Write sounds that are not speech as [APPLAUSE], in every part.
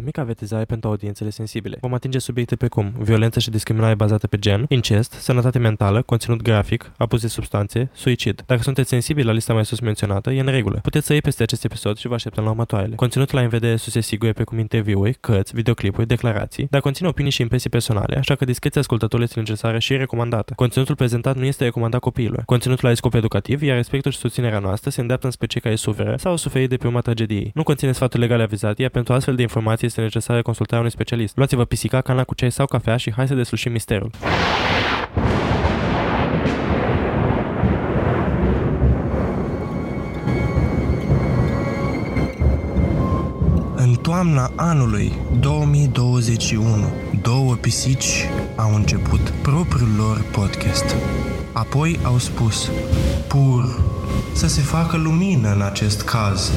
O mică avertizare pentru audiențele sensibile. Vom atinge subiecte precum violență și discriminare bazată pe gen, incest, sănătate mentală, conținut grafic, abuz de substanțe, suicid. Dacă sunteți sensibili la lista mai sus menționată, e în regulă. Puteți să iei peste acest episod și vă așteptăm la următoarele. Conținutul la în vedere sus e sigur precum interviuri, cărți, videoclipuri, declarații, dar conține opinii și impresii personale, așa că discreția ascultătorului este necesară și e recomandată. Conținutul prezentat nu este recomandat copiilor. Conținutul are scop educativ, iar respectul și susținerea noastră se îndreaptă spre cei care suferă sau au suferit de pe urma tragediei. Nu conține sfaturi legale avizate, iar pentru astfel de informații este necesară consultarea unui specialist. Luați-vă pisica, cana cu ceai sau cafea și hai să deslușim misterul. În toamna anului 2021, două pisici au început propriul lor podcast. Apoi au spus, pur, să se facă lumină în acest caz.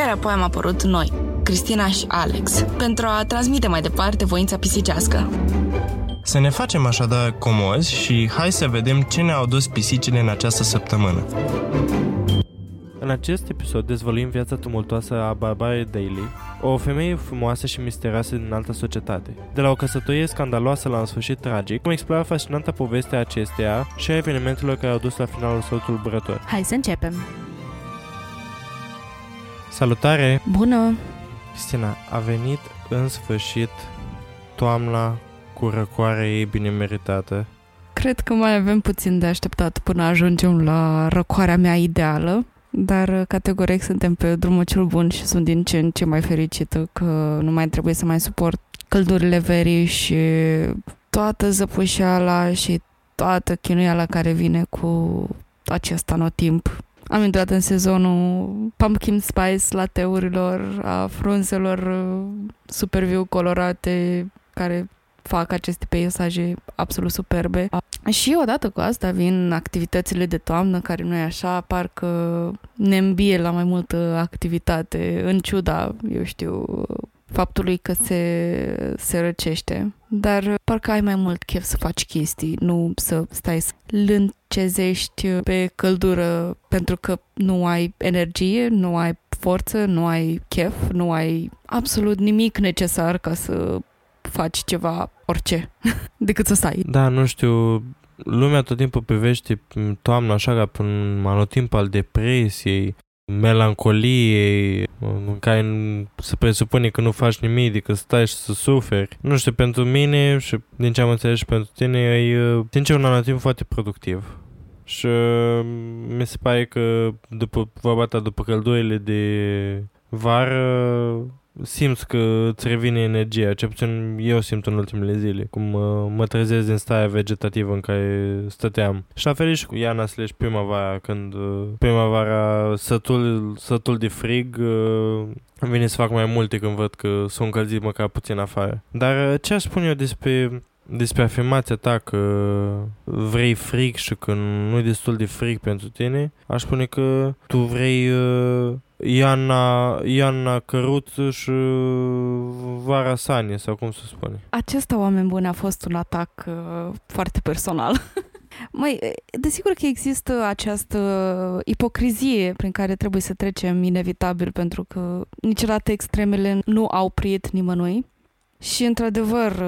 Iar apoi am apărut noi, Cristina și Alex, pentru a transmite mai departe voința pisicească. Să ne facem așadar comozi și hai să vedem ce ne-au dus pisicile în această săptămână. În acest episod dezvăluim viața tumultoasă a Barbara Daly, o femeie frumoasă și misterioasă din altă societate. De la o căsătorie scandaloasă la un sfârșit tragic, cum explora fascinanta poveste a acesteia și a evenimentelor care au dus la finalul său tulburător. Hai să începem. Salutare! Bună! Cristina, a venit în sfârșit toamna cu răcoarea ei bine meritată. Cred că mai avem puțin de așteptat până ajungem la răcoarea mea ideală, dar uh, categoric suntem pe drumul cel bun și sunt din ce în ce mai fericită că nu mai trebuie să mai suport căldurile verii și toată zăpușeala și toată chinuiala care vine cu acest anotimp. Am intrat în sezonul pumpkin spice lateurilor, a frunzelor uh, super viu colorate care fac aceste peisaje absolut superbe. Și odată cu asta vin activitățile de toamnă, care nu e așa, parcă ne îmbie la mai multă activitate, în ciuda, eu știu, faptului că se, se răcește. Dar parcă ai mai mult chef să faci chestii, nu să stai să lâncezești pe căldură pentru că nu ai energie, nu ai forță, nu ai chef, nu ai absolut nimic necesar ca să faci ceva, orice, [LAUGHS] decât să stai. Da, nu știu, lumea tot timpul privește toamna așa ca pe un anotimp al depresiei, melancoliei, în care se presupune că nu faci nimic decât să stai și să suferi. Nu știu, pentru mine și din ce am înțeles și pentru tine, e, sincer, un anotimp foarte productiv. Și mi se pare că după vorba ta, după căldurile de vară, simți că îți revine energia, ce puțin eu simt în ultimele zile, cum uh, mă trezesc din starea vegetativă în care stăteam. Și la fel și cu iarna slash primăvara, când uh, primăvara sătul, sătul de frig uh, vine să fac mai multe când văd că sunt încălzit măcar puțin afară. Dar uh, ce aș spune eu despre despre afirmația ta că vrei frig și că nu e destul de frig pentru tine, aș spune că tu vrei uh, Iana, Iana Căruț și Vara Sanie, sau cum se spune. Acesta, oameni buni, a fost un atac uh, foarte personal. [LAUGHS] Mai, desigur că există această ipocrizie prin care trebuie să trecem inevitabil, pentru că niciodată extremele nu au priet nimănui. Și, într-adevăr,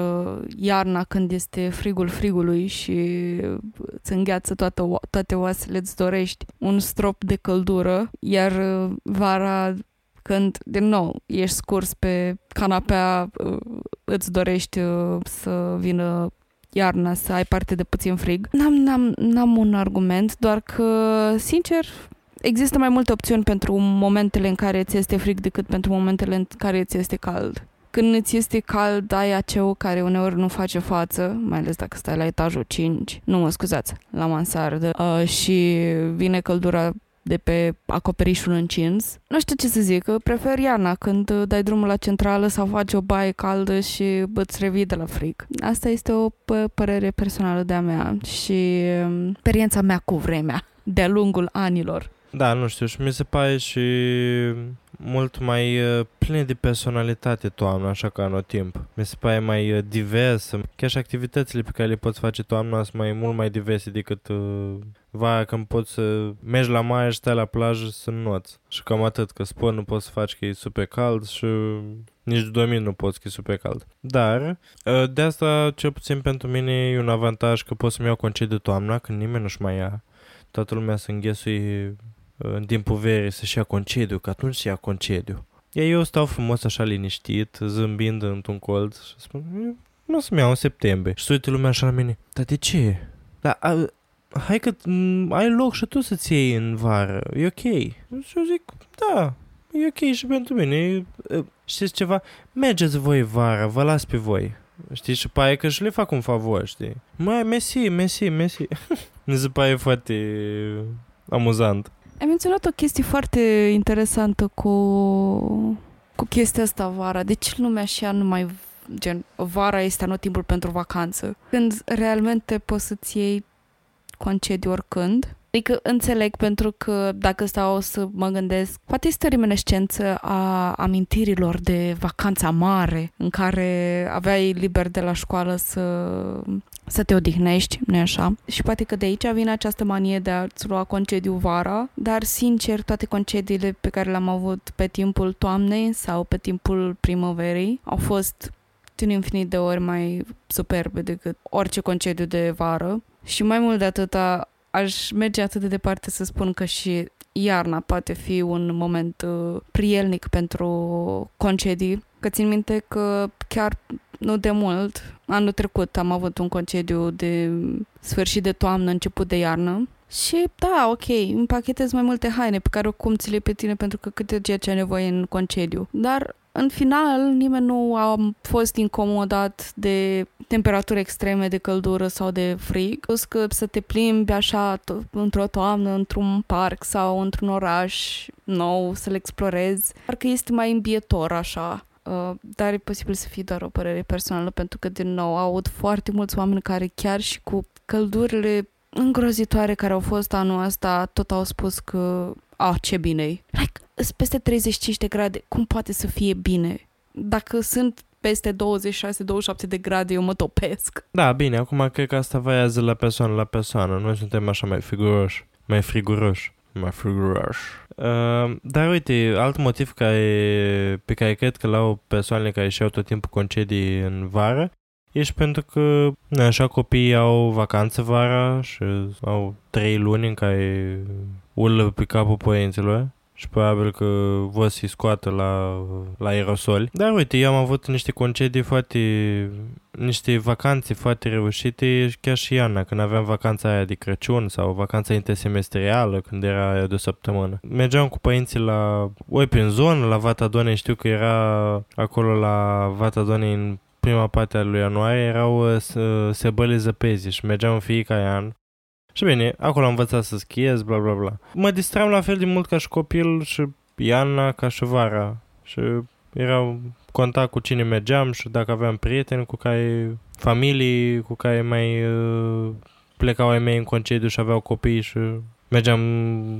iarna, când este frigul frigului și îți îngheață toată, toate oasele, îți dorești un strop de căldură, iar vara, când, din nou, ești scurs pe canapea, îți dorești să vină iarna, să ai parte de puțin frig. N-am, n-am, n-am un argument, doar că, sincer, există mai multe opțiuni pentru momentele în care ți este frig decât pentru momentele în care ți este cald. Când îți este cald, ai aceu care uneori nu face față, mai ales dacă stai la etajul 5, nu mă scuzați, la mansardă, uh, și vine căldura de pe acoperișul încins. Nu știu ce să zic, prefer iarna când dai drumul la centrală sau faci o baie caldă și îți revii de la frig. Asta este o părere personală de-a mea și um, experiența mea cu vremea de-a lungul anilor. Da, nu știu, și mi se pare și mult mai uh, pline de personalitate toamna, așa ca anotimp. Mi se pare mai uh, divers. Chiar și activitățile pe care le poți face toamna sunt mai mult mai diverse decât uh, vara când poți să mergi la mare și stai la plajă să noți. Și cam atât, că sport nu poți să faci că e super cald și nici domin nu poți că e super cald. Dar, uh, de asta, cel puțin pentru mine, e un avantaj că pot să-mi iau concediu toamna, când nimeni nu-și mai ia. Toată lumea se înghesui în timpul verii să-și ia concediu, că atunci se ia concediu. Iar eu stau frumos așa liniștit, zâmbind într-un colț și spun, nu o să-mi iau în septembrie. Și se uită lumea așa la mine, dar de ce? Dar a, hai că m- ai loc și tu să-ți iei în vară, e ok. Și eu zic, da, e ok și pentru mine. E, știți ceva? Mergeți voi vara, vă las pe voi. Știți, și pare că și le fac un favor, știi? Mai, mesi, mesi, mesi. [LAUGHS] Mi se pare foarte amuzant. Ai menționat o chestie foarte interesantă cu, cu chestia asta vara. De ce lumea așa nu mai gen, vara este anotimpul pentru vacanță? Când realmente poți să-ți iei concediu oricând. Adică înțeleg pentru că dacă stau să mă gândesc, poate este o reminescență a amintirilor de vacanța mare în care aveai liber de la școală să, să te odihnești, nu așa? Și poate că de aici vine această manie de a-ți lua concediu vara, dar sincer toate concediile pe care le-am avut pe timpul toamnei sau pe timpul primăverii au fost din infinit de ori mai superbe decât orice concediu de vară. Și mai mult de atâta, aș merge atât de departe să spun că și iarna poate fi un moment uh, prielnic pentru concedii. Că țin minte că chiar nu de mult, anul trecut am avut un concediu de sfârșit de toamnă, început de iarnă și da, ok, împachetez mai multe haine pe care oricum ți le pe tine pentru că câte ceea ce ai nevoie în concediu. Dar în final nimeni nu a fost incomodat de temperaturi extreme de căldură sau de frig. Plus că să te plimbi așa t- într-o toamnă, într-un parc sau într-un oraș nou, să-l explorezi, parcă este mai îmbietor așa. Uh, dar e posibil să fie doar o părere personală pentru că, din nou, aud foarte mulți oameni care chiar și cu căldurile îngrozitoare care au fost anul ăsta, tot au spus că, a, ce bine Like, sunt peste 35 de grade, cum poate să fie bine? Dacă sunt peste 26-27 de grade, eu mă topesc. Da, bine, acum cred că asta variază la persoană la persoană. Noi suntem așa mai friguroși, mai friguroși, mai friguroși. Uh, dar uite, alt motiv care, pe care cred că l-au persoanele care și-au tot timpul concedii în vară Ești pentru că așa copiii au vacanță vara și au trei luni în care urlă pe capul părinților și probabil că vor să-i scoată la, la aerosoli. Dar uite, eu am avut niște concedii foarte, niște vacanțe foarte reușite chiar și Iana, când aveam vacanța aia de Crăciun sau vacanța intersemestrială, când era aia de o săptămână. Mergeam cu părinții la, oi prin zonă, la Vata Donei, știu că era acolo la Vata Donei în prima parte a lui ianuarie erau uh, sebăle zăpezi și mergeam în fiecare an. Și bine, acolo am învățat să schiez, bla bla bla. Mă distram la fel de mult ca și copil și iarna ca și vara. Și era contact cu cine mergeam și dacă aveam prieteni cu care, familii cu care mai uh, plecau ai mei în concediu și aveau copii și mergeam,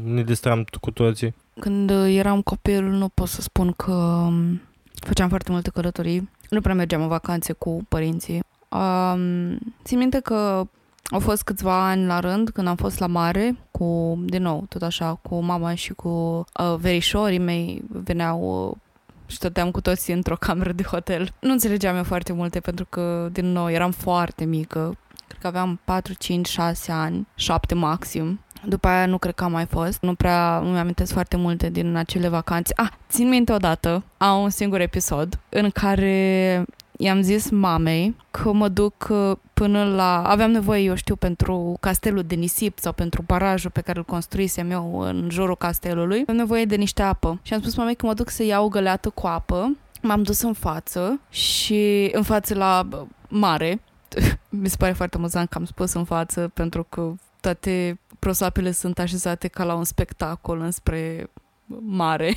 ne distram cu toții. Când eram copil, nu pot să spun că um, făceam foarte multe călătorii nu prea mergeam în vacanțe cu părinții. Um, țin minte că au fost câțiva ani la rând când am fost la mare cu, din nou, tot așa, cu mama și cu uh, verișorii mei veneau uh, și stăteam cu toții într-o cameră de hotel. Nu înțelegeam eu foarte multe pentru că, din nou, eram foarte mică. Cred că aveam 4, 5, 6 ani, 7 maxim. După aia nu cred că am mai fost. Nu prea nu mi-amintesc foarte multe din acele vacanțe. Ah, țin minte odată, am un singur episod în care i-am zis mamei că mă duc uh, până la... Aveam nevoie, eu știu, pentru castelul de nisip sau pentru barajul pe care îl construisem eu în jurul castelului. Aveam nevoie de niște apă. Și am spus mamei că mă duc să iau o găleată cu apă. M-am dus în față și în față la mare. [LAUGHS] Mi se pare foarte amuzant că am spus în față pentru că toate prosapele sunt așezate ca la un spectacol înspre mare.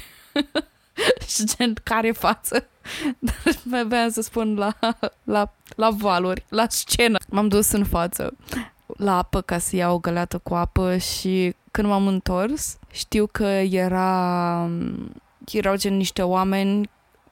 [LAUGHS] și gen, care față? [LAUGHS] Dar aveam să spun la, la, la valuri, la scenă. M-am dus în față la apă ca să iau o găleată cu apă și când m-am întors, știu că era erau gen niște oameni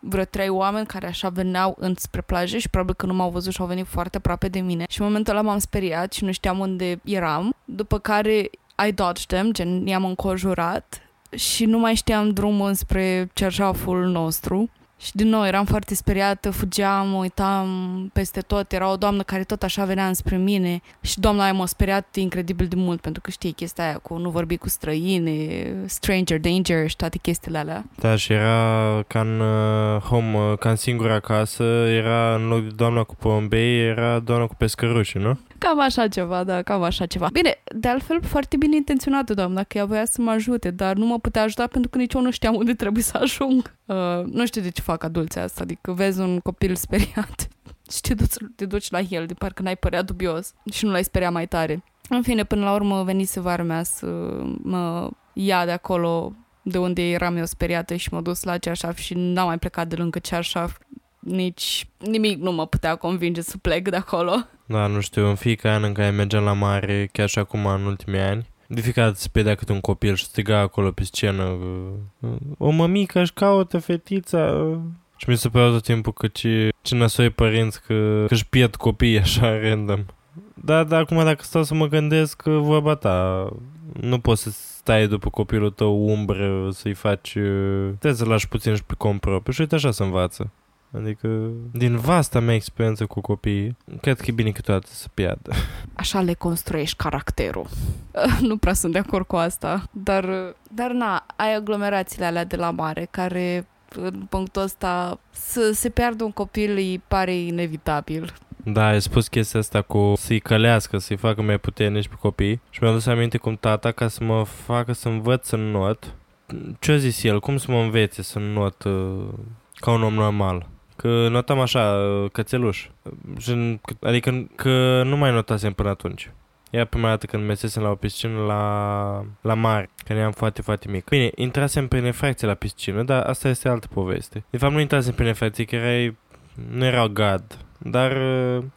vreo trei oameni care așa veneau înspre plajă și probabil că nu m-au văzut și au venit foarte aproape de mine. Și în momentul ăla m-am speriat și nu știam unde eram, după care I dodged them, gen i-am înconjurat și nu mai știam drumul înspre cerșaful nostru. Și din nou eram foarte speriată, fugeam, mă uitam peste tot, era o doamnă care tot așa venea înspre mine și doamna aia m-a speriat incredibil de mult pentru că știi chestia aia cu nu vorbi cu străini, stranger danger și toate chestiile alea. Da, și era ca în uh, home, uh, ca în singura casă, era în loc de doamna cu pombei, era doamna cu pescăruși, nu? Cam așa ceva, da, cam așa ceva. Bine, de altfel foarte bine intenționată doamna, că ea voia să mă ajute, dar nu mă putea ajuta pentru că nici eu nu știam unde trebuie să ajung. Uh, nu știu de ce fac adulții asta, adică vezi un copil speriat [LAUGHS] și te duci, te duci la el, de parcă n-ai părea dubios și nu l-ai speria mai tare. În fine, până la urmă venise vara mea să mă ia de acolo de unde eram eu speriată și m-a dus la ceașaf și n-am mai plecat de lângă ceașaf. Nici nimic nu mă putea convinge să plec de acolo. Da, nu știu, în fiecare an în care mergeam la mare, chiar și acum în ultimii ani, de fiecare dată se pedea câte un copil și striga acolo pe scenă O mămică își caută fetița. Și mi se părea tot timpul că ce, ce năsoi părinți că, că își pierd copiii așa random. Da, dar acum dacă stau să mă gândesc vorba ta Nu poți să stai după copilul tău umbră să-i faci Trebuie să lași puțin și pe cont propriu și uite așa se învață Adică, din vasta mea experiență cu copiii, cred că e bine câteodată să piardă. Așa le construiești caracterul. [LAUGHS] nu prea sunt de acord cu asta, dar, dar na, ai aglomerațiile alea de la mare care în punctul ăsta să se piardă un copil îi pare inevitabil. Da, ai spus chestia asta cu să-i călească, să-i facă mai puternici pe copii și mi-am dus aminte cum tata, ca să mă facă să învăț să not, ce a zis el, cum să mă învețe să not uh, ca un om normal? Că notam așa, cățeluș. Adică că nu mai notasem până atunci. Era prima dată când mesesem la o piscină la, la mare, când eram foarte, foarte mic. Bine, intrasem prin efracție la piscină, dar asta este altă poveste. De fapt, nu intrasem prin efracție, că erai, nu era gad. Dar,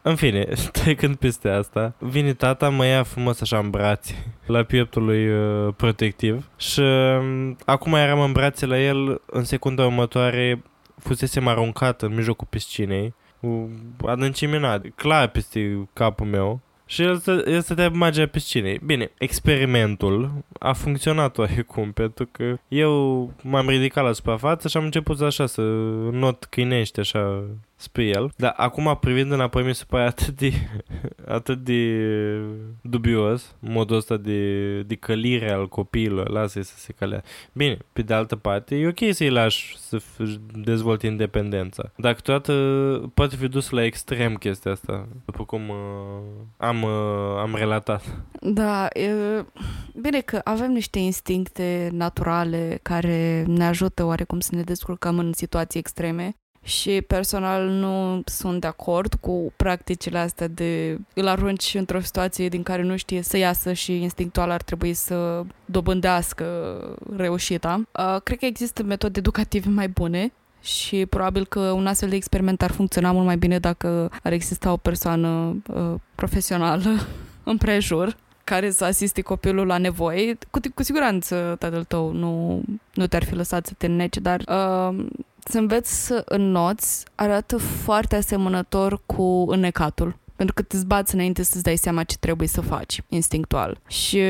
în fine, [LAUGHS] trecând peste asta, vine tata, mă ia frumos așa în brațe, [LAUGHS] la pieptul lui uh, protectiv și uh, acum eram în brațe la el, în secunda următoare fusesem aruncat în mijlocul piscinei, cu adâncime clar peste capul meu și el, să, el stătea pe marginea piscinei. Bine, experimentul a funcționat oarecum, pentru că eu m-am ridicat la suprafață și am început așa să not câinește așa spre el. Dar acum privind înapoi mi se pare atât de, [LAUGHS] atât de dubios modul ăsta de, de călire al copiilor. Lasă-i să se călea. Bine, pe de altă parte, e ok să-i lași să dezvolte independența. Dar câteodată poate fi dus la extrem chestia asta, după cum uh, am, uh, am relatat. Da, e, bine că avem niște instincte naturale care ne ajută oarecum să ne descurcăm în situații extreme și personal nu sunt de acord cu practicile astea de îl arunci într-o situație din care nu știe să iasă și instinctual ar trebui să dobândească reușita. Uh, cred că există metode educative mai bune și probabil că un astfel de experiment ar funcționa mult mai bine dacă ar exista o persoană uh, profesională [LAUGHS] în prejur care să asiste copilul la nevoie. Cu, cu siguranță tatăl tău nu, nu te-ar fi lăsat să te neci, dar uh, să înveți să înnoți arată foarte asemănător cu înnecatul. Pentru că te zbați înainte să-ți dai seama ce trebuie să faci, instinctual. Și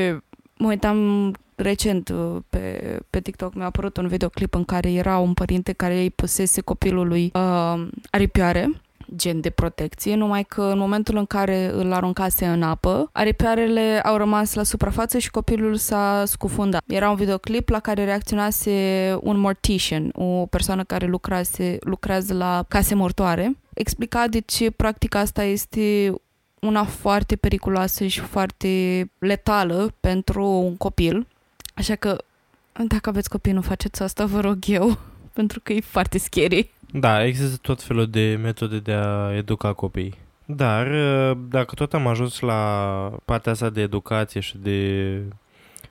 mă uitam recent uh, pe, pe TikTok, mi-a apărut un videoclip în care era un părinte care îi pusese copilului uh, aripioare gen de protecție, numai că în momentul în care îl aruncase în apă, aripioarele au rămas la suprafață și copilul s-a scufundat. Era un videoclip la care reacționase un mortician, o persoană care lucrase, lucrează la case mortoare. Explica de ce practica asta este una foarte periculoasă și foarte letală pentru un copil. Așa că, dacă aveți copii, nu faceți asta, vă rog eu, [LAUGHS] pentru că e foarte scary. Da, există tot felul de metode de a educa copiii. Dar uh, dacă tot am ajuns la partea asta de educație și de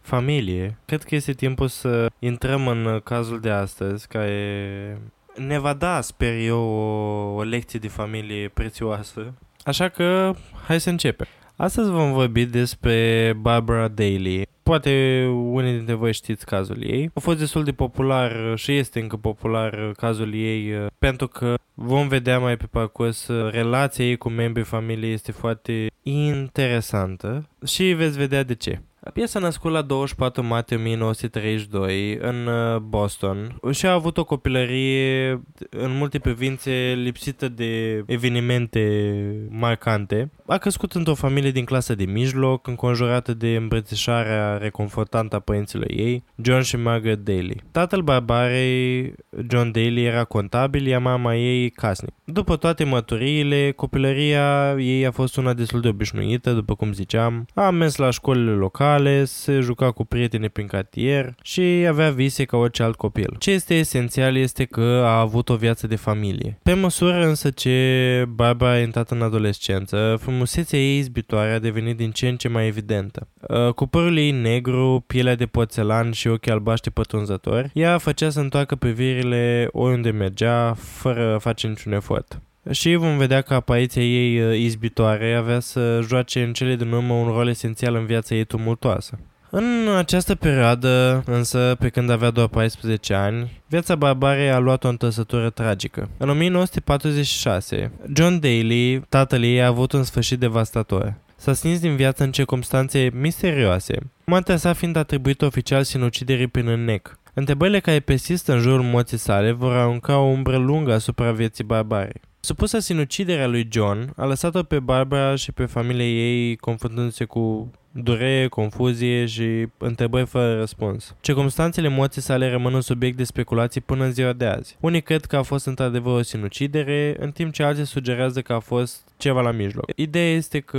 familie, cred că este timpul să intrăm în cazul de astăzi, care ne va da, sper eu, o, o lecție de familie prețioasă. Așa că, hai să începem. Astăzi vom vorbi despre Barbara Daly, poate unii dintre voi știți cazul ei. A fost destul de popular și este încă popular cazul ei uh, pentru că vom vedea mai pe parcurs uh, relația ei cu membrii familiei este foarte interesantă și veți vedea de ce. Piesa născut la 24 martie 1932 în uh, Boston și a avut o copilărie în multe privințe lipsită de evenimente marcante. A crescut într-o familie din clasă de mijloc, înconjurată de îmbrățișarea reconfortantă a părinților ei, John și Margaret Daly. Tatăl barbarei, John Daly, era contabil, iar mama ei casnic. După toate măturiile, copilăria ei a fost una destul de obișnuită, după cum ziceam. A mers la școlile locale, se juca cu prieteni prin cartier și avea vise ca orice alt copil. Ce este esențial este că a avut o viață de familie. Pe măsură însă ce Barbara a intrat în adolescență, frumusețea ei izbitoare a devenit din ce în ce mai evidentă. Uh, cu părul ei negru, pielea de porțelan și ochii albaștri pătrunzători, ea făcea să întoarcă privirile oriunde mergea, fără a face niciun efort. Și vom vedea că apariția ei uh, izbitoare avea să joace în cele din urmă un rol esențial în viața ei tumultoasă. În această perioadă, însă, pe când avea doar 14 ani, viața Barbarei a luat o întârsătură tragică. În 1946, John Daly, tatăl ei, a avut un sfârșit devastator. S-a stins din viață în circumstanțe misterioase, moartea sa fiind atribuită oficial sinuciderii prin înnec. Întrebările care persistă în jurul moții sale vor arunca o umbră lungă asupra vieții Barbarei. Supusă sinuciderea lui John, a lăsat-o pe Barbara și pe familia ei confruntându-se cu durere, confuzie și întrebări fără răspuns. Circumstanțele moții sale rămân un subiect de speculații până în ziua de azi. Unii cred că a fost într-adevăr o sinucidere, în timp ce alții sugerează că a fost ceva la mijloc. Ideea este că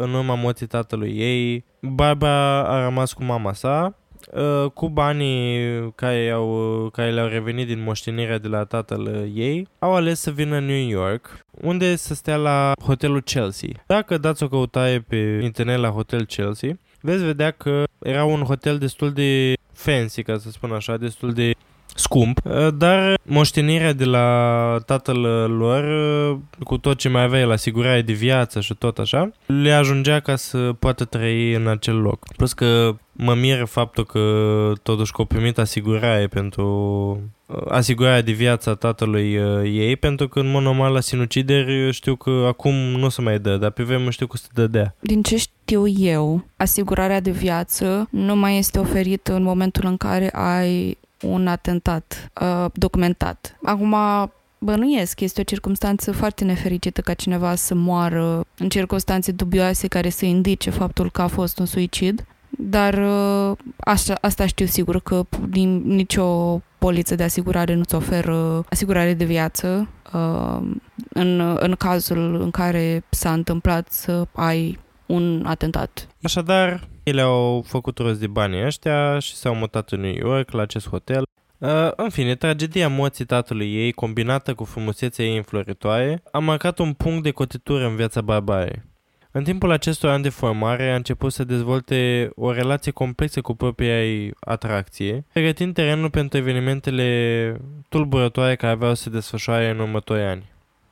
în urma moții tatălui ei, Barbara a rămas cu mama sa, Uh, cu banii care, au, care le-au revenit din moștenirea de la tatăl ei, au ales să vină în New York, unde să stea la hotelul Chelsea. Dacă dați o căutare pe internet la hotel Chelsea, veți vedea că era un hotel destul de fancy, ca să spun așa, destul de scump, uh, dar moștenirea de la tatăl lor, uh, cu tot ce mai avea el, asigurare de viață și tot așa, le ajungea ca să poată trăi în acel loc. Plus că mă miră faptul că totuși că primit asigurare pentru uh, asigurarea de viață a tatălui ei, pentru că în mod normal la sinucideri știu că acum nu se mai dă, dar pe vremuri știu că se dădea. Din ce știu eu, asigurarea de viață nu mai este oferită în momentul în care ai un atentat uh, documentat. Acum, bănuiesc, este o circunstanță foarte nefericită ca cineva să moară în circunstanțe dubioase care să indice faptul că a fost un suicid, dar uh, așa, asta știu sigur că din nicio poliță de asigurare nu-ți oferă asigurare de viață uh, în, în cazul în care s-a întâmplat să ai un atentat. Așadar, ele au făcut rost de banii ăștia și s-au mutat în New York la acest hotel. Uh, în fine, tragedia moții tatălui ei, combinată cu frumusețea ei înfloritoare, a marcat un punct de cotitură în viața barbarei. În timpul acestor ani de formare a început să dezvolte o relație complexă cu propria ei atracție, pregătind terenul pentru evenimentele tulburătoare care aveau să se desfășoare în următorii ani.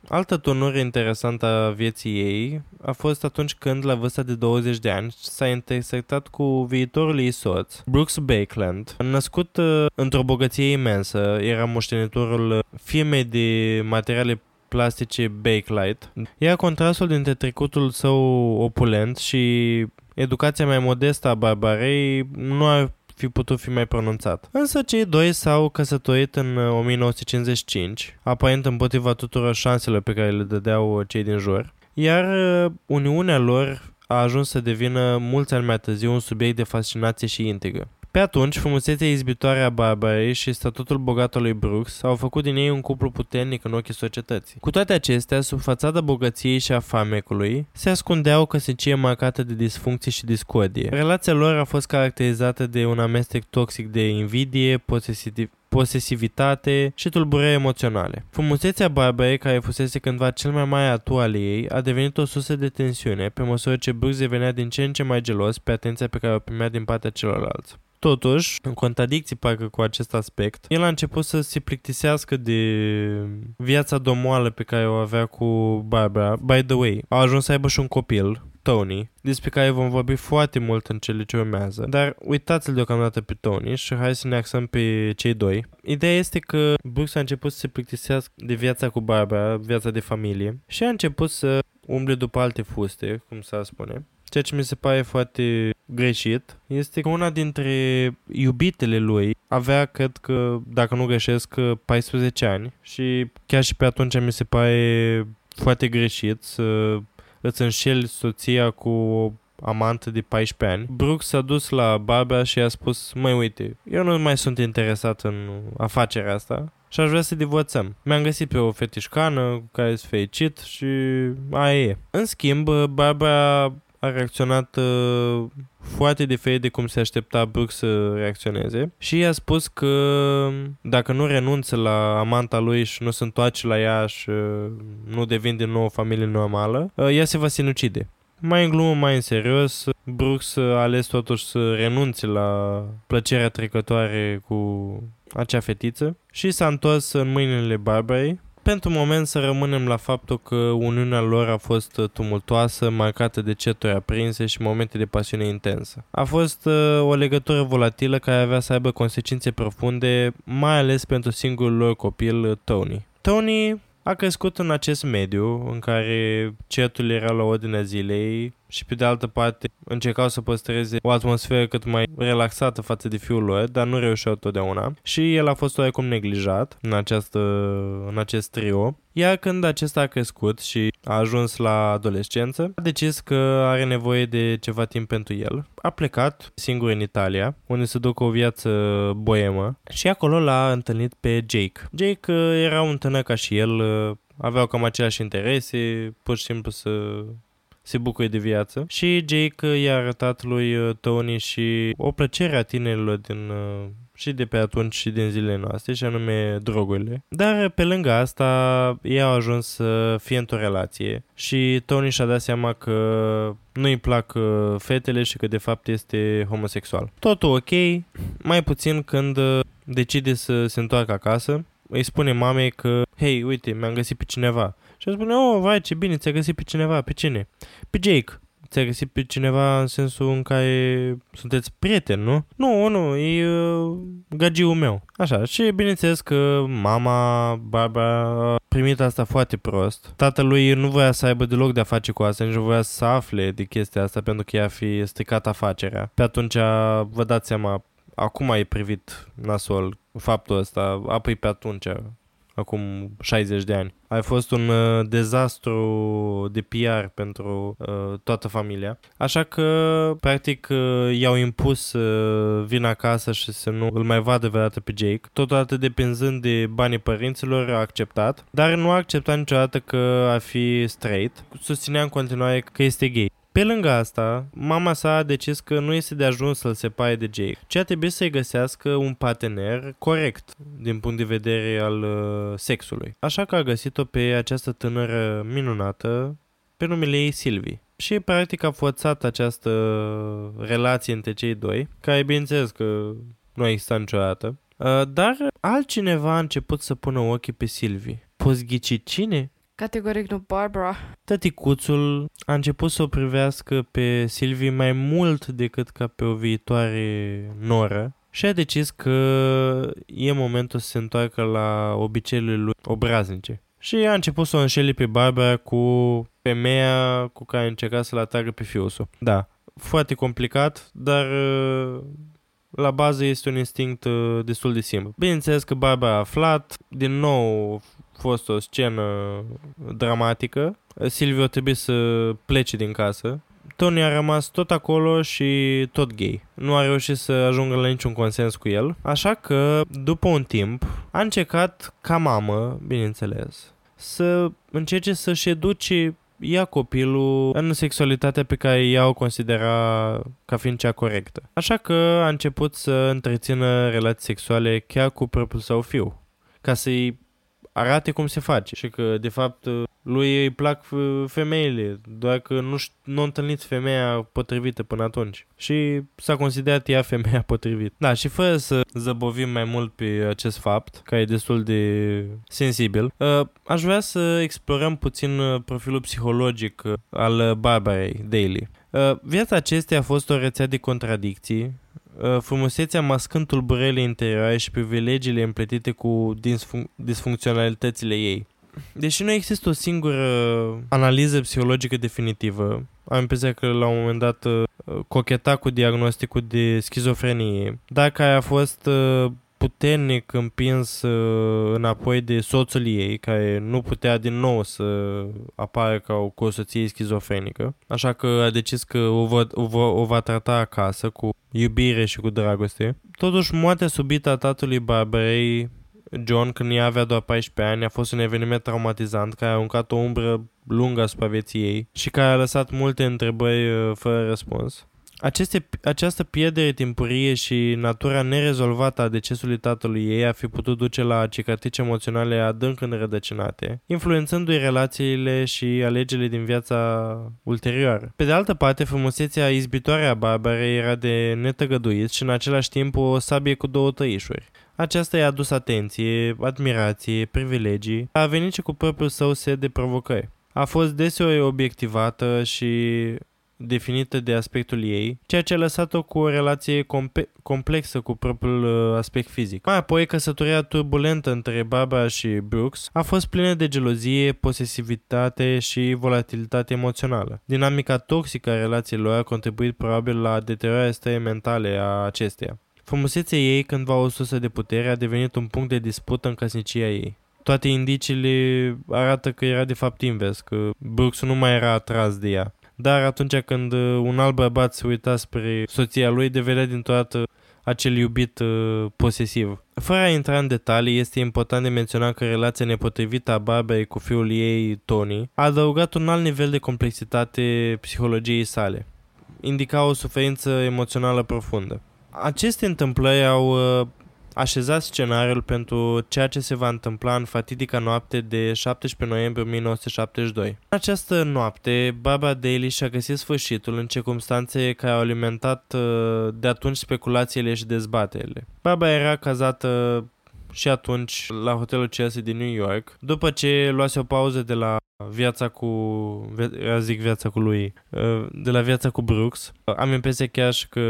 Altă turnură interesantă a vieții ei a fost atunci când, la vârsta de 20 de ani, s-a intersectat cu viitorul ei soț, Brooks Bakeland. Născut uh, într-o bogăție imensă, era moștenitorul firmei de materiale plastice Bakelite. Ea contrastul dintre trecutul său opulent și educația mai modestă a Barbarei nu a fi putut fi mai pronunțat. Însă cei doi s-au căsătorit în 1955, uh, aparent împotriva tuturor șanselor pe care le dădeau cei din jur, iar uh, uniunea lor a ajuns să devină mulți ani mai târziu un subiect de fascinație și intrigă. Pe atunci, frumusețea izbitoare a Barbarei și statutul bogat al lui Brooks au făcut din ei un cuplu puternic în ochii societății. Cu toate acestea, sub fațada bogăției și a famecului, se ascundea o căsnicie marcată de disfuncție și discordie. Relația lor a fost caracterizată de un amestec toxic de invidie, posesiv posesivitate și tulburări emoționale. Frumusețea Barbarei, care fusese cândva cel mai mare atu al ei, a devenit o sursă de tensiune pe măsură ce Brooks devenea din ce în ce mai gelos pe atenția pe care o primea din partea celorlalți. Totuși, în contradicții parcă cu acest aspect, el a început să se plictisească de viața domoală pe care o avea cu Barbara. By the way, a ajuns să aibă și un copil Tony, despre care vom vorbi foarte mult în cele ce urmează, dar uitați-l deocamdată pe Tony și hai să ne axăm pe cei doi. Ideea este că Brooks a început să se plictisească de viața cu Barbara, viața de familie, și a început să umble după alte fuste, cum s-ar spune. Ceea ce mi se pare foarte greșit este că una dintre iubitele lui avea, cred că, dacă nu greșesc, 14 ani și chiar și pe atunci mi se pare foarte greșit să îți înșeli soția cu o amantă de 14 ani. Brooks s-a dus la Barbara și i-a spus, măi uite, eu nu mai sunt interesat în afacerea asta și aș vrea să divorțăm. Mi-am găsit pe o fetișcană cu care sunt fericit și aia e. În schimb, Barbara a reacționat uh, foarte diferit de cum se aștepta Brooks să reacționeze și i-a spus că dacă nu renunță la amanta lui și nu se întoarce la ea și uh, nu devine din nou o familie normală, uh, ea se va sinucide. Mai în glumă, mai în serios, Brooks a ales totuși să renunțe la plăcerea trecătoare cu acea fetiță și s-a întors în mâinile Barbarei pentru moment să rămânem la faptul că uniunea lor a fost tumultoasă, marcată de ceturi aprinse și momente de pasiune intensă. A fost uh, o legătură volatilă care avea să aibă consecințe profunde, mai ales pentru singurul lor copil, Tony. Tony a crescut în acest mediu în care certurile erau la ordinea zilei și pe de altă parte încercau să păstreze o atmosferă cât mai relaxată față de fiul lor, dar nu reușeau totdeauna și el a fost oarecum neglijat în, această, în acest trio. Iar când acesta a crescut și a ajuns la adolescență, a decis că are nevoie de ceva timp pentru el. A plecat singur în Italia, unde se ducă o viață boemă și acolo l-a întâlnit pe Jake. Jake uh, era un tânăr ca și el, uh, aveau cam aceleași interese, pur și simplu să se bucure de viață și Jake i-a arătat lui uh, Tony și o plăcere a tinerilor din uh, și de pe atunci și din zilele noastre, și anume drogurile. Dar pe lângă asta, ei au ajuns să fie într-o relație și Tony și-a dat seama că nu-i plac uh, fetele și că de fapt este homosexual. Totul ok, mai puțin când decide să se întoarcă acasă, îi spune mamei că, hei, uite, mi-am găsit pe cineva. Și spune, oh, vai, ce bine, ți-a găsit pe cineva. Pe cine? Pe Jake. Ți-a găsit pe cineva în sensul în care sunteți prieteni, nu? Nu, nu, e uh, gagiul meu. Așa, și bineînțeles că mama, Barbara, a primit asta foarte prost. Tatălui nu voia să aibă deloc de a face cu asta, nici nu voia să afle de chestia asta pentru că i-a fi stricat afacerea. Pe atunci, vă dați seama, acum ai privit nasol faptul ăsta, apoi pe atunci acum 60 de ani. A fost un uh, dezastru de PR pentru uh, toată familia. Așa că, practic, uh, i-au impus uh, vin acasă și să nu îl mai vadă vreodată pe Jake. Totodată depinzând de banii părinților, a acceptat, dar nu a acceptat niciodată că a fi straight. Susținea în continuare că este gay. Pe lângă asta, mama sa a decis că nu este de ajuns să-l separe de Jake, ci a trebuit să-i găsească un partener corect din punct de vedere al uh, sexului. Așa că a găsit-o pe această tânără minunată pe numele ei Silvi. Și practic a forțat această relație între cei doi, care bineînțeles că nu a existat niciodată. Uh, dar altcineva a început să pună ochii pe Silvi. Poți ghici cine? Categoric nu Barbara. Tăticuțul a început să o privească pe Silvie mai mult decât ca pe o viitoare noră și a decis că e momentul să se întoarcă la obiceiurile lui obraznice. Și a început să o înșeli pe Barbara cu femeia cu care a încercat să-l atragă pe fiul său. Da, foarte complicat, dar la bază este un instinct uh, destul de simplu. Bineînțeles că Barbara a aflat, din nou fost o scenă dramatică. Silvio trebuie să plece din casă. Tony a rămas tot acolo și tot gay. Nu a reușit să ajungă la niciun consens cu el, așa că, după un timp, a încercat ca mamă, bineînțeles, să încerce să-și educe ia copilul în sexualitatea pe care ea o considera ca fiind cea corectă. Așa că a început să întrețină relații sexuale chiar cu propriul său fiu, ca să-i arate cum se face și că, de fapt, lui îi plac femeile, doar că nu, nu a întâlnit femeia potrivită până atunci. Și s-a considerat ea femeia [LAUGHS] potrivită. Da, și fără să zăbovim mai mult pe acest fapt, care e destul de sensibil, uh, aș vrea să explorăm puțin uh, profilul psihologic uh, al Barbarei Daly. Viața acesteia a fost o rețea de contradicții, frumusețea mascând tulburările interioare și privilegiile împletite cu disfun- disfuncționalitățile ei. Deși nu există o singură analiză psihologică definitivă, am impresia că la un moment dat uh, cocheta cu diagnosticul de schizofrenie. Dacă a fost uh, puternic împins uh, înapoi de soțul ei, care nu putea din nou să apară ca o, cu o soție schizofrenică, așa că a decis că o va, o, va, o va trata acasă cu iubire și cu dragoste. Totuși, moartea subită a tatălui Barbarei John, când ea avea doar 14 ani, a fost un eveniment traumatizant care a aruncat o umbră lungă asupra vieții ei și care a lăsat multe întrebări uh, fără răspuns. Aceste, această pierdere timpurie și natura nerezolvată a decesului tatălui ei ar fi putut duce la cicatrici emoționale adânc înrădăcinate, influențându-i relațiile și alegerile din viața ulterioară. Pe de altă parte, frumusețea izbitoare a Barbarei era de netăgăduit și în același timp o sabie cu două tăișuri. Aceasta i-a adus atenție, admirație, privilegii, a venit și cu propriul său set de provocări. A fost deseori obiectivată și definită de aspectul ei, ceea ce a lăsat-o cu o relație compe- complexă cu propriul uh, aspect fizic. Mai apoi, căsătoria turbulentă între Barbara și Brooks a fost plină de gelozie, posesivitate și volatilitate emoțională. Dinamica toxică a relației lor a contribuit probabil la deteriorarea stării mentale a acesteia. Frumusețea ei, cândva o sursă de putere, a devenit un punct de dispută în căsnicia ei. Toate indiciile arată că era de fapt invers, că Brooks nu mai era atras de ea. Dar atunci când uh, un alt bărbat se uita spre soția lui, devenea dintr-o dată acel iubit uh, posesiv. Fără a intra în detalii, este important de menționat că relația nepotrivită a Barbarei cu fiul ei, Tony, a adăugat un alt nivel de complexitate psihologiei sale. Indica o suferință emoțională profundă. Aceste întâmplări au uh, așezat scenariul pentru ceea ce se va întâmpla în fatidica noapte de 17 noiembrie 1972. În această noapte, Baba Daly și-a găsit sfârșitul în circunstanțe care au alimentat uh, de atunci speculațiile și dezbaterile. Baba era cazată și atunci la hotelul Chelsea din New York, după ce luase o pauză de la viața cu, zic viața cu lui, uh, de la viața cu Brooks. Am impresia chiar și că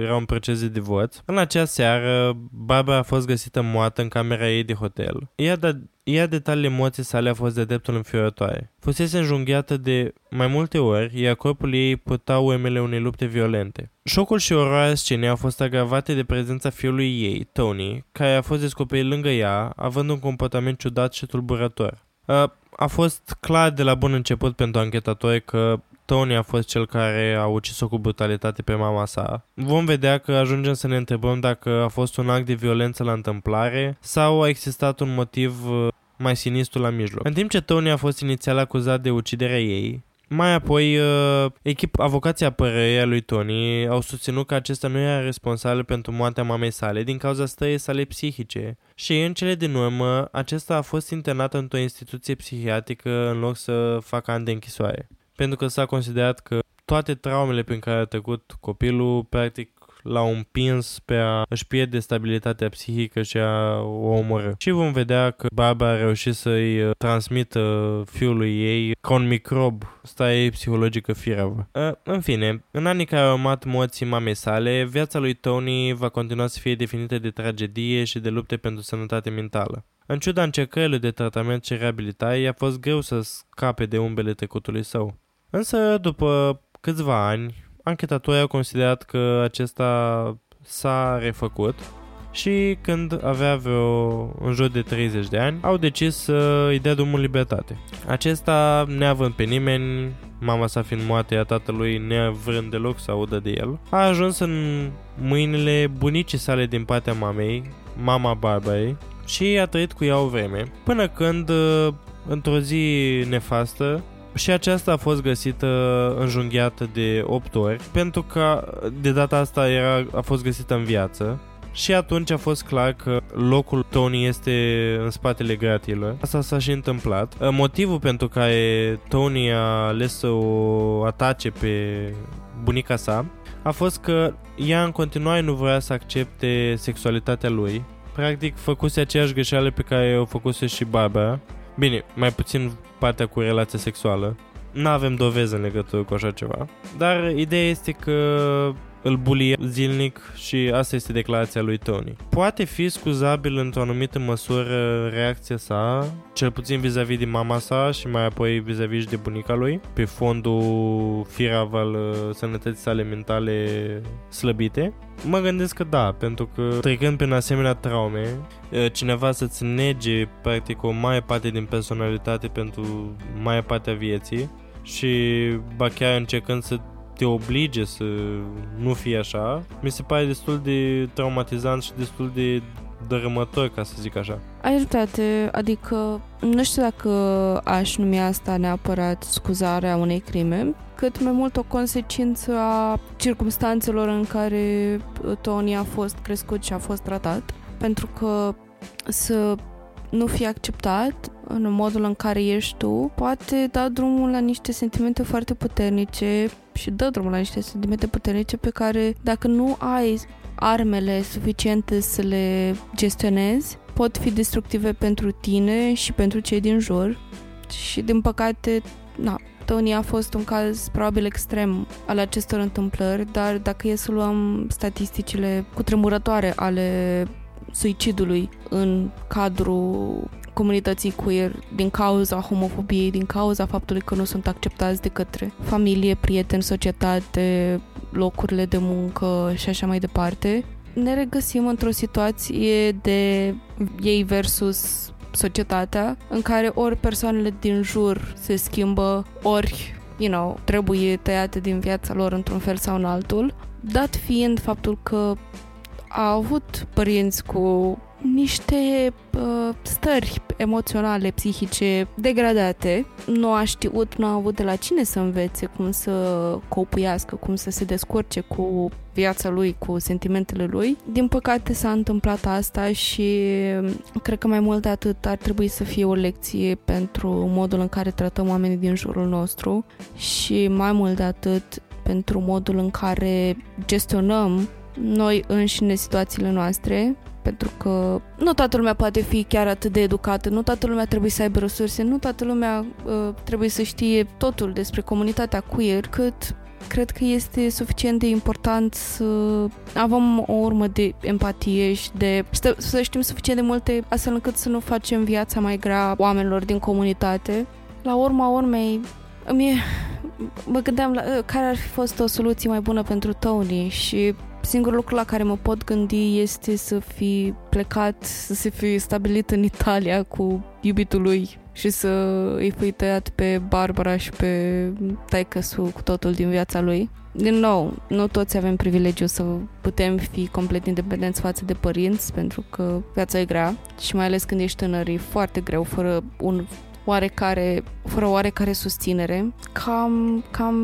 era un proces de divorț. În acea seară, Barbara a fost găsită moartă în camera ei de hotel. Ea, da, ea detaliile emoții sale a fost de dreptul înfiorătoare. Fusese înjunghiată de mai multe ori, iar corpul ei putea urmele unei lupte violente. Șocul și oroarea scenei au fost agravate de prezența fiului ei, Tony, care a fost descoperit lângă ea, având un comportament ciudat și tulburător. Uh, a fost clar de la bun început pentru anchetatori că Tony a fost cel care a ucis-o cu brutalitate pe mama sa. Vom vedea că ajungem să ne întrebăm dacă a fost un act de violență la întâmplare sau a existat un motiv uh, mai sinistru la mijloc. În timp ce Tony a fost inițial acuzat de uciderea ei, mai apoi, uh, echip, avocația apărării a lui Tony au susținut că acesta nu era responsabil pentru moartea mamei sale din cauza stării sale psihice și în cele din urmă, acesta a fost internat într-o instituție psihiatrică în loc să facă ani de închisoare. Pentru că s-a considerat că toate traumele prin care a trecut copilul, practic, l-au împins pe a își pierde stabilitatea psihică și a o omoră. Și vom vedea că baba a reușit să-i uh, transmită fiului ei ca un microb starea ei psihologică firavă. Uh, în fine, în anii care au urmat morții mamei sale, viața lui Tony va continua să fie definită de tragedie și de lupte pentru sănătate mentală. În ciuda încercărilor de tratament și reabilitare, i-a fost greu să scape de umbele trecutului său. Însă, după câțiva ani, anchetatorii au considerat că acesta s-a refăcut și când avea vreo în jur de 30 de ani, au decis să îi dea drumul libertate. Acesta, neavând pe nimeni, mama sa fiind moartă, a tatălui nevrând deloc să audă de el, a ajuns în mâinile bunicii sale din partea mamei, mama Barbarei, și a trăit cu ea o vreme, până când, într-o zi nefastă, și aceasta a fost găsită înjunghiată de 8 ori, pentru că de data asta era, a fost găsită în viață, și atunci a fost clar că locul Tony este în spatele gratilor. Asta s-a și întâmplat. Uh, motivul pentru care Tony a ales să o atace pe bunica sa a fost că ea în continuare nu vrea să accepte sexualitatea lui. Practic făcuse aceeași greșeală pe care o făcuse și Barbara. Bine, mai puțin partea cu relația sexuală. Nu avem dovezi în legătură cu așa ceva. Dar ideea este că îl bulie zilnic și asta este declarația lui Tony. Poate fi scuzabil într-o anumită măsură reacția sa, cel puțin vis-a-vis de mama sa și mai apoi vis-a-vis de bunica lui, pe fondul firav al uh, sănătății sale mentale slăbite. Mă gândesc că da, pentru că trecând prin asemenea traume, uh, cineva să-ți nege practic o mare parte din personalitate pentru mai parte a vieții și ba chiar încercând să te oblige să nu fie așa, mi se pare destul de traumatizant și destul de dărâmător, ca să zic așa. Ai dreptate, adică nu știu dacă aș numi asta neapărat scuzarea unei crime, cât mai mult o consecință a circumstanțelor în care Tony a fost crescut și a fost tratat. Pentru că să nu fii acceptat în modul în care ești tu, poate da drumul la niște sentimente foarte puternice și dă drumul la niște sentimente puternice pe care dacă nu ai armele suficiente să le gestionezi, pot fi destructive pentru tine și pentru cei din jur. Și din păcate, na, Tony a fost un caz probabil extrem al acestor întâmplări, dar dacă e să luăm statisticile cutremurătoare ale suicidului în cadrul comunității queer din cauza homofobiei, din cauza faptului că nu sunt acceptați de către familie, prieteni, societate, locurile de muncă și așa mai departe, ne regăsim într-o situație de ei versus societatea în care ori persoanele din jur se schimbă, ori you know, trebuie tăiate din viața lor într-un fel sau în altul, dat fiind faptul că au avut părinți cu niște uh, stări emoționale, psihice degradate. Nu a știut, nu a avut de la cine să învețe cum să copuiască, cum să se descurce cu viața lui, cu sentimentele lui. Din păcate s-a întâmplat asta și cred că mai mult de atât ar trebui să fie o lecție pentru modul în care tratăm oamenii din jurul nostru și mai mult de atât pentru modul în care gestionăm noi înșine situațiile noastre, pentru că nu toată lumea poate fi chiar atât de educată, nu toată lumea trebuie să aibă resurse, nu toată lumea uh, trebuie să știe totul despre comunitatea queer, cât cred că este suficient de important să avem o urmă de empatie și de să, să știm suficient de multe astfel încât să nu facem viața mai grea oamenilor din comunitate. La urma urmei, mie, mă gândeam la, uh, care ar fi fost o soluție mai bună pentru Tony și Singurul lucru la care mă pot gândi este să fi plecat, să se fi stabilit în Italia cu iubitul lui și să îi fi tăiat pe Barbara și pe taică cu totul din viața lui. Din nou, nu toți avem privilegiu să putem fi complet independenți față de părinți, pentru că viața e grea și mai ales când ești tânăr e foarte greu fără un oarecare, fără oarecare susținere, cam, cam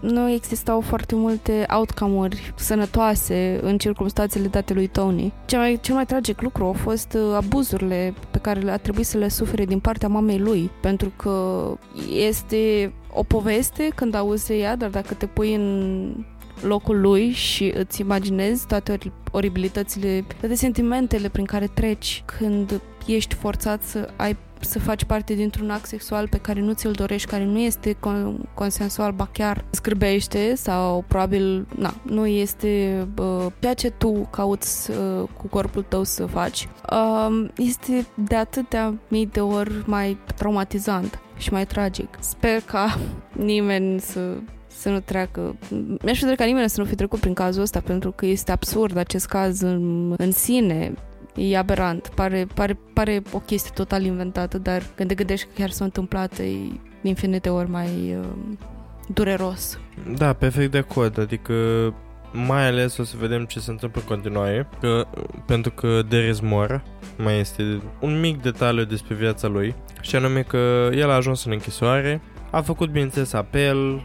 nu existau foarte multe outcome-uri sănătoase în circunstanțele date lui Tony. Cel mai, cel mai tragic lucru au fost uh, abuzurile pe care a trebuit să le sufere din partea mamei lui, pentru că este o poveste când auzi ea, dar dacă te pui în locul lui și îți imaginezi toate oribilitățile, toate sentimentele prin care treci când ești forțat să ai să faci parte dintr-un act sexual pe care nu ți-l dorești, care nu este con- consensual, ba chiar scârbește sau probabil na, nu este uh, ceea ce tu cauți uh, cu corpul tău să faci, uh, este de atâtea mii de ori mai traumatizant și mai tragic. Sper ca nimeni să să nu treacă. Mi-aș fi ca nimeni să nu fi trecut prin cazul ăsta, pentru că este absurd acest caz în, în sine e aberant. Pare, pare, pare o chestie total inventată, dar când te gândești că chiar s-a întâmplat, e de infinite ori mai uh, dureros. Da, perfect de acord, adică mai ales o să vedem ce se întâmplă în continuare, că, pentru că Darius Moore mai este un mic detaliu despre viața lui, și anume că el a ajuns în închisoare, a făcut bineînțeles apel,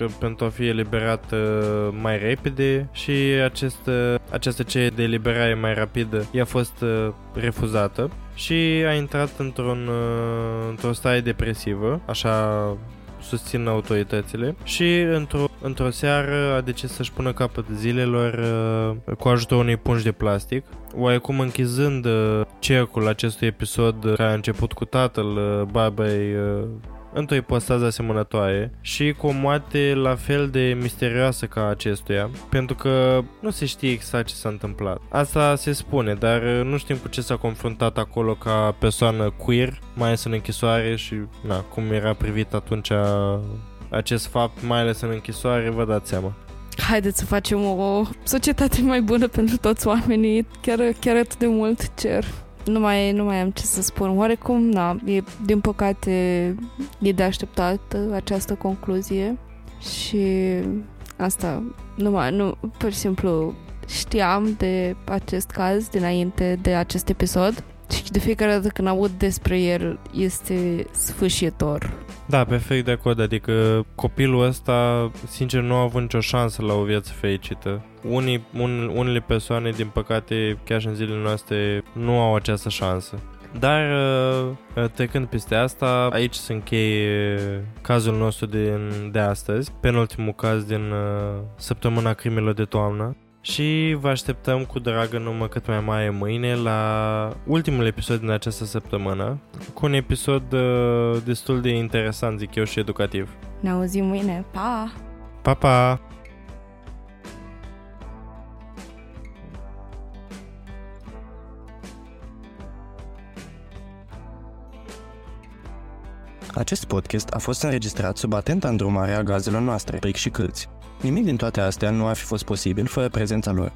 că pentru a fi eliberat uh, mai repede și acest, uh, această cerere de eliberare mai rapidă i-a fost uh, refuzată și a intrat într-un, uh, într-o stare depresivă, așa susțin autoritățile și într-o, într-o seară a decis să-și pună capăt zilelor uh, cu ajutorul unei pungi de plastic, oarecum închizând uh, cercul acestui episod uh, care a început cu tatăl uh, babei uh, într-o ipostază asemănătoare și cu o moarte la fel de misterioasă ca acestuia, pentru că nu se știe exact ce s-a întâmplat. Asta se spune, dar uh, nu știm cu ce s-a confruntat acolo ca persoană queer, mai ales în închisoare și na, cum era privit atunci acest fapt, mai ales în închisoare, vă dați seama. Haideți să facem o societate mai bună pentru toți oamenii, chiar, chiar atât de mult cer. Nu mai, nu mai am ce să spun. Oarecum, na, e, din păcate, e de așteptat uh, această concluzie și asta, nu mai, nu, pur și simplu știam de acest caz dinainte de acest episod și de fiecare dată când aud despre el este sfârșitor. Da, perfect de acord, adică copilul ăsta, sincer, nu a avut nicio șansă la o viață fericită. Unii, un, unele persoane, din păcate, chiar și în zilele noastre, nu au această șansă. Dar, uh, trecând peste asta, aici se încheie cazul nostru de, de astăzi, penultimul caz din uh, săptămâna crimelor de toamnă. Și vă așteptăm cu drag în număr cât mai mare mâine la ultimul episod din această săptămână, cu un episod uh, destul de interesant, zic eu, și educativ. Ne auzim mâine. Pa! Pa, pa! Acest podcast a fost înregistrat sub atenta îndrumare a gazelor noastre, Pric și Cârți. Nimic din toate astea nu ar fi fost posibil fără prezența lor.